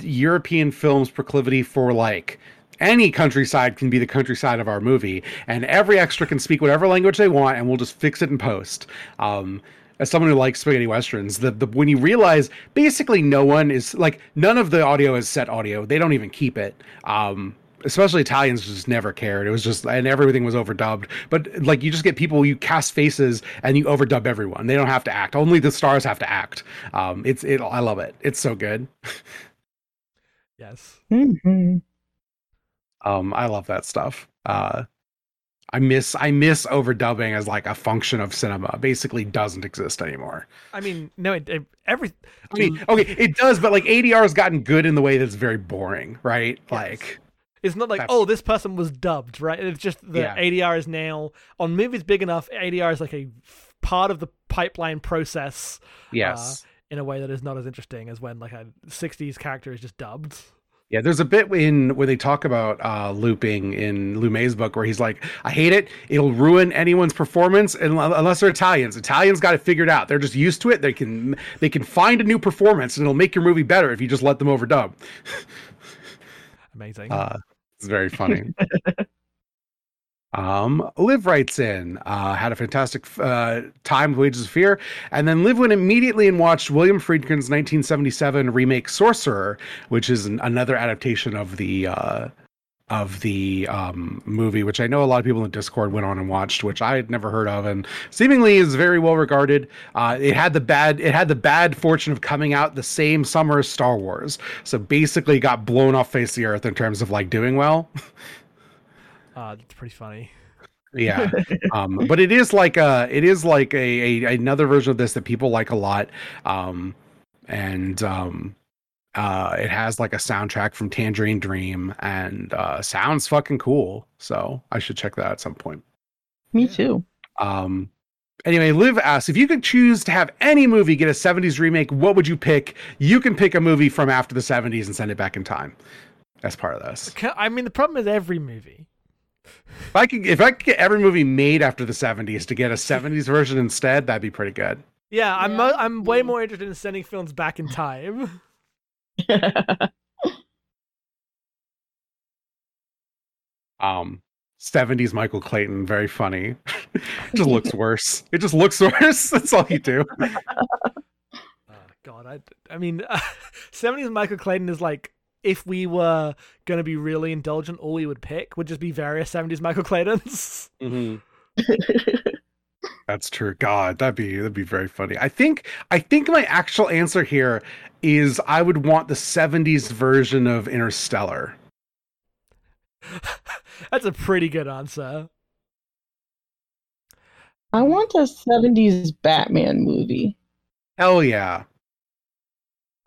European films' proclivity for like any countryside can be the countryside of our movie, and every extra can speak whatever language they want, and we'll just fix it in post. Um, as someone who likes spaghetti westerns, the, the when you realize basically no one is like none of the audio is set audio. They don't even keep it. Um, especially Italians just never cared. It was just and everything was overdubbed. But like you just get people you cast faces and you overdub everyone. They don't have to act. Only the stars have to act. Um, it's it. I love it. It's so good. yes. hmm Um, I love that stuff. Uh, I miss I miss overdubbing as like a function of cinema. Basically, doesn't exist anymore. I mean, no, it, it, every. I mean, okay, it does, but like ADR has gotten good in the way that's very boring, right? Yes. Like, It's not like, oh, this person was dubbed, right? It's just the Yeah. ADR is now on movies big enough. ADR is like a f- part of the pipeline process yes, in a way that is not as interesting as when like a '60s character is just dubbed. Yeah. There's a bit in where they talk about uh, looping in Lumet's book where he's like, "I hate it. It'll ruin anyone's performance, unless they're Italians. Italians got it figured out. They're just used to it. They can they can find a new performance, and it'll make your movie better if you just let them overdub." Amazing. Uh, it's very funny. Um, Liv writes in, uh, had a fantastic uh, time with Wages of Fear, and then Liv went immediately and watched William Friedkin's 1977 remake Sorcerer, which is an, another adaptation of the uh, of the um, movie, which I know a lot of people in Discord went on and watched, which I had never heard of, and seemingly is very well regarded. Uh, it had the bad it had the bad fortune of coming out the same summer as Star Wars, so basically got blown off face the earth in terms of like doing well. Uh, that's pretty funny. yeah um but it is like a it is like a, a another version of this that people like a lot um and um uh it has like a soundtrack from tangerine dream and uh sounds fucking cool so i should check that out at some point Me too. um anyway liv asks if you could choose to have any movie get a 70s remake what would you pick you can pick a movie from after the 70s and send it back in time as part of this I mean, the problem is every movie. If i could if i could get every movie made after the 70s to get a 70s version instead that'd be pretty good. Yeah, I'm Yeah. I'm way more interested in sending films back in time. um 70s michael clayton very funny. It just looks worse. It just looks worse. That's all you do. Oh, God, I, I mean, 70s Michael Clayton is like if we were gonna be really indulgent, all we would pick would just be various 70s Michael Claytons. Mm-hmm. that's true god that'd be that'd be very funny i think i think my actual answer here is i would want the 70s version of interstellar That's a pretty good answer. I want a 70s Batman movie. hell yeah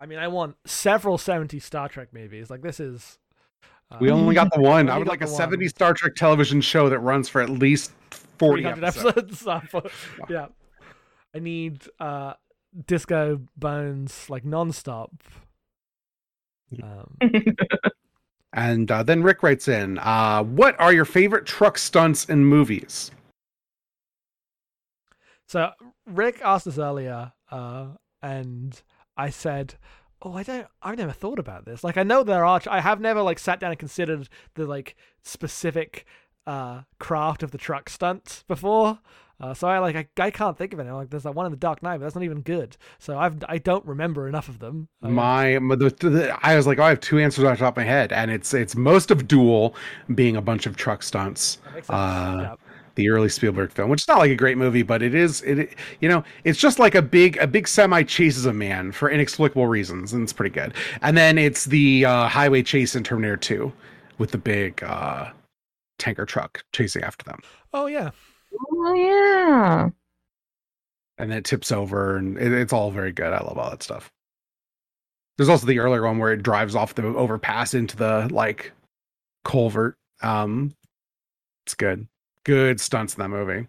I mean, I want several 70s Star Trek movies. Like this is. Uh, we only got the one i would like a the one. 70s star trek television show that runs for at least 40 episodes. episodes. yeah. I need uh, Disco Bones like nonstop. Um, and uh, then rick writes in uh, what are your favorite truck stunts in movies So Rick asked us earlier, uh, and I said, "Oh, I don't. I've never thought about this. Like, I know there are. I have never like sat down and considered the like specific uh, craft of the truck stunt before. Uh, so I like I, I can't think of any. Like, there's like one in the Dark Knight, but that's not even good. So I've I don't remember enough of them. My, my the, the, I was like, oh, I have two answers on top of my head, and it's it's most of Duel being a bunch of truck stunts. that makes sense. uh, yeah. The early Spielberg film, which is not like a great movie, but it is it you know it's just like a big a big semi chases a man for inexplicable reasons, and it's pretty good. And then it's the uh, highway chase in Terminator Two with the big uh, tanker truck chasing after them, Oh yeah. Oh, yeah. and then it tips over, and it, it's all very good. I love all that stuff. There's also the earlier one where it drives off the overpass into the like culvert. Um, it's good, good stunts in that movie.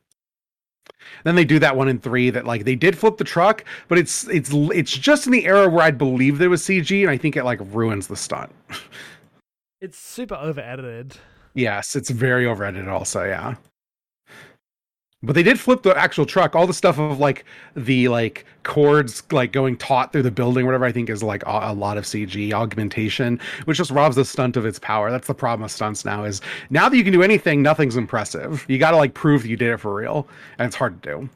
Then they do that one in three that like they did flip the truck, but it's it's it's just in the era where I'd believe there was CG, and I think it like ruins the stunt. It's super over edited. yes, it's very over edited. Also, yeah. But they did flip the actual truck. All the stuff of like the like cords like going taut through the building, whatever. I think is like a, a lot of CG augmentation, which just robs the stunt of its power. That's the problem with stunts now. Is now that you can do anything, nothing's impressive. You got to like prove that you did it for real, and it's hard to do.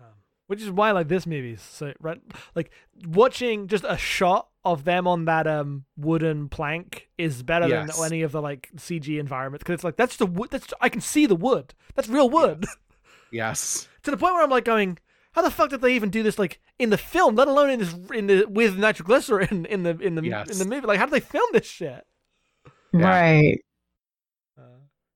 Um, which is why like this movie. So right, like watching just a shot of them on that um wooden plank is better Yes. than any of the like CG environments because it's like that's the wood. That's I can see the wood. That's real wood. Yes. to the point where I'm like going, how the fuck did they even do this like in the film? Let alone in this in the with nitroglycerin in the in the Yes. in the movie. Like how did they film this shit? Yeah. Right.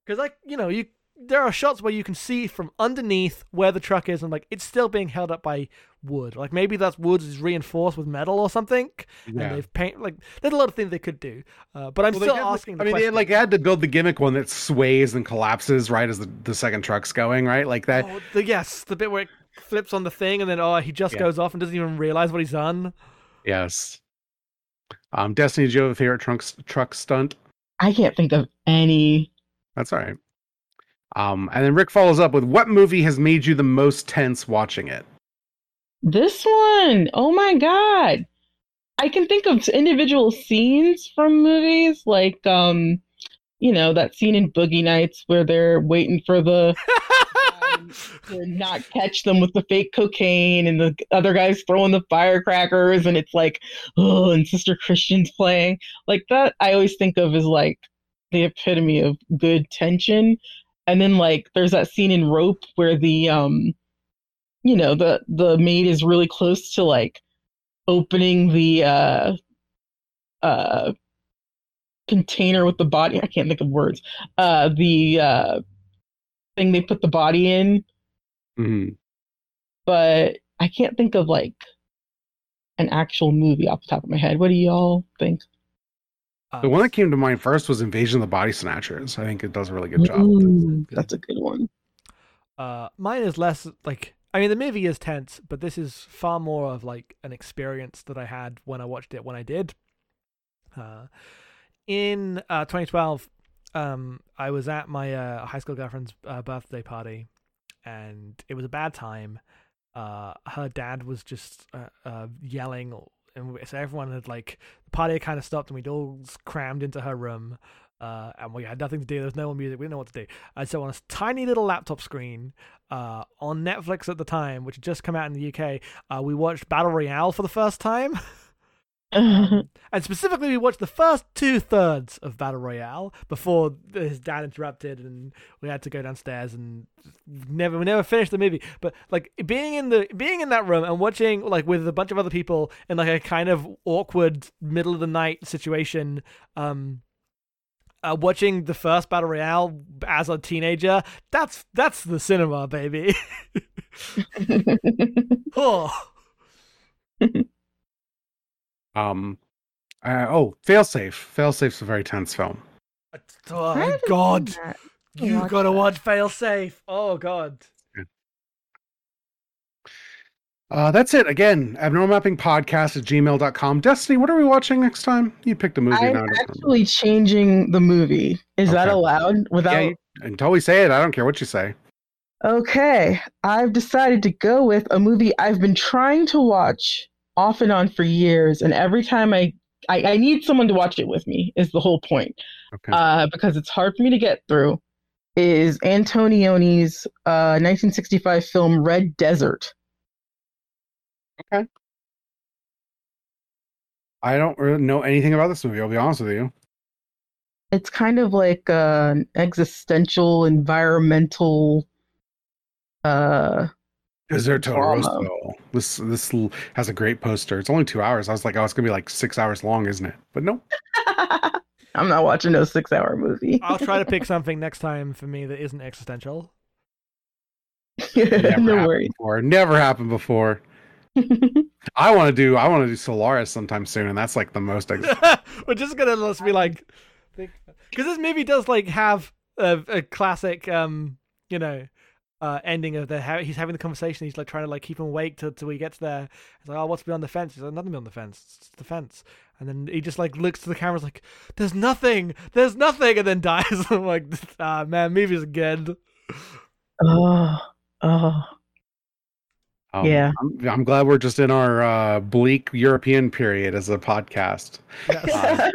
Because like you know you there are shots where you can see from underneath where the truck is and like it's still being held up by wood. Like maybe that wood is reinforced with metal or something, and Yeah. they've paint like there's a lot of things they could do. Uh, but I'm Well, still had, like- asking. The I mean, they question. had, like had to build the gimmick one that sways and collapses right as the, the second truck's going, right? Like that. oh, the yes, the bit where it flips on the thing and then oh he just Yeah. goes off and doesn't even realize what he's done. Yes. Um, Destiny, do you have a favorite truck truck stunt? I can't think of any. That's all right. Um, and then Rick follows up with what movie has made you the most tense watching it? This one, oh my god. I can think of individual scenes from movies like um you know, that scene in Boogie Nights where they're waiting for the to not catch them with the fake cocaine and the other guys throwing the firecrackers and it's like oh and sister christian's playing like that i always think of as like the epitome of good tension and then like there's that scene in rope where the um you know the the maid is really close to like opening the uh uh container with the body i can't think of words uh the uh thing they put the body in. Mhm. but i can't think of like an actual movie off the top of my head. What do y'all think Uh, The one that came to mind first was Invasion of the Body Snatchers. I think it does a really good job. Ooh, that's a good one Uh, mine is less like I mean the movie is tense, but this is far more of like an experience that I had when I watched it when I did. Uh, in uh, 2012, um, I was at my uh, high school girlfriend's uh, birthday party, and it was a bad time. Uh, her dad was just uh, uh, yelling, and so everyone had like the party had kind of stopped, and we'd all crammed into her room. Uh, and we had nothing to do. There was no more music. We didn't know what to do. And so on a tiny little laptop screen uh, on Netflix at the time, which had just come out in the UK, uh, we watched Battle Royale for the first time. and specifically, we watched the first two thirds of Battle Royale before his dad interrupted, and we had to go downstairs and never, we never finished the movie. But like being in the being in that room and watching like with a bunch of other people in like a kind of awkward middle of the night situation, um, uh, watching the first battle royale as a teenager that's that's the cinema baby oh Um, uh, oh, Failsafe. Failsafe's a very tense film. Oh haven't god you watch gotta that. watch fail safe oh god Uh, that's it. Again, abnormalmappingpodcast at gmail.com. Destiny, what are we watching next time? You picked a movie I'm now. I don't remember. actually changing the movie. Is that allowed? Without Yeah, you, and totally say it. I don't care what you say. Okay, I've decided to go with a movie I've been trying to watch off and on for years, and every time I I, I need someone to watch it with me is the whole point. Okay. Uh, because it's hard for me to get through. Is Antonioni's uh 1965 film Red Desert? Okay. I don't really know anything about this movie. I'll be honest with you. It's kind of like uh, an existential, environmental. Uh, Deserto Drama. Rosso. This this has a great poster. It's only two hours. I was like, oh, it's gonna be like six hours long, isn't it? But no. I'm not watching no six-hour movie. i'll try to pick something next time for me that isn't existential Never no happened worries. Before. Never happened before. I want to do. I want to do Solaris sometime soon, and that's like the most. Ex- we're just gonna let's be like because this movie does like have a, a classic um you know uh ending of the ha- he's having the conversation he's like trying to like keep him awake till, till he gets there he's like oh what's beyond the fence he's like nothing beyond the fence it's the fence and then he just like looks to the cameras like there's nothing there's nothing and then dies i'm like ah man movies are good oh, oh. um, Yeah. I'm, I'm glad we're just in our uh, bleak European period as a podcast. Yes. Uh,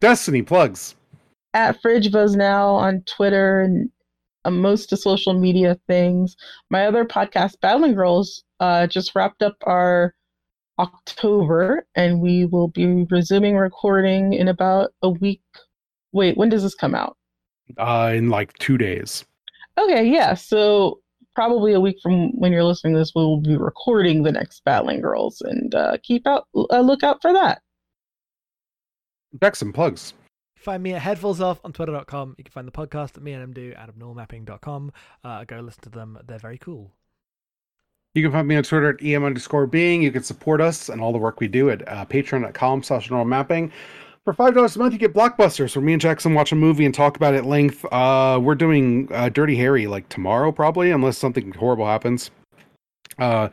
Destiny plugs. at Fridge Buzz now on Twitter and most of social media things. My other podcast, Battling Girls, uh, just wrapped up our October, and we will be resuming recording in about a week. Wait, when does this come out? Uh, in like two days. Okay, yeah, so probably a week from when you're listening to this, we will be recording the next Battling Girls, and uh, keep out a lookout for that. Jackson plugs. Find me at headfulsoff on twitter.com. You can find the podcast that me and him do at abnormalmapping.com. Uh, go listen to them. They're very cool. You can find me on Twitter at em underscore being. You can support us and all the work we do at uh, patreon.com slash normal mapping. For five dollars a month, you get blockbusters where me and Jackson watch a movie and talk about it at length. Uh, we're doing uh, Dirty Harry like tomorrow, probably, unless something horrible happens. Uh,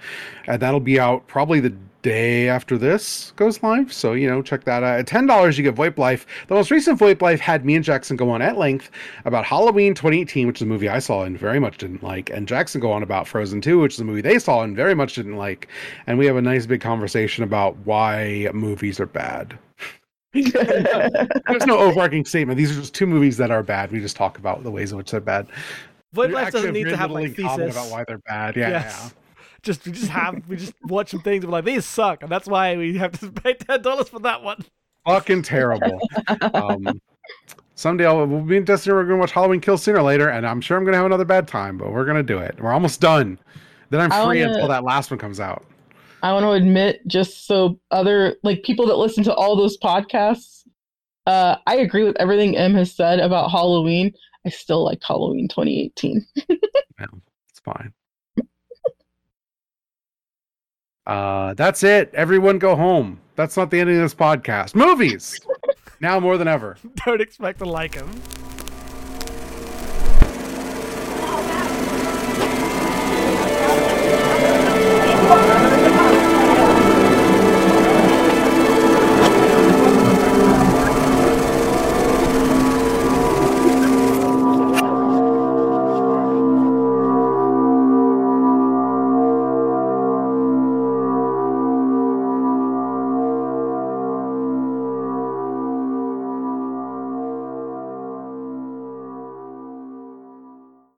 and that'll be out probably the day after this goes live. So you know, check that out. At ten dollars, you get VoIP Life. The most recent VoIP Life had me and Jackson go on at length about Halloween 2018, which is a movie I saw and very much didn't like, and Jackson go on about Frozen 2, which is a movie they saw and very much didn't like. And we have a nice big conversation about why movies are bad. There's no overarching statement. These are just two movies that are bad. We just talk about the ways in which they're bad. Void We Life doesn't need to have like thesis. about why they're bad. Yeah, yes. Just we just have we just watch some things and we're like these suck and that's why we have to pay ten dollars for that one. fucking terrible. um, someday I'll, we'll be in Destiny. We're gonna watch Halloween Kills sooner or later, and I'm sure I'm gonna have another bad time, but we're gonna do it. We're almost done. Then I'm free wanna- until that last one comes out. I want to admit, just so other like people that listen to all those podcasts, uh, I agree with everything M has said about Halloween. I still like Halloween 2018. It's fine. Uh, that's it. Everyone go home. That's not the end of this podcast. Movies. now more than ever. Don't expect to like them.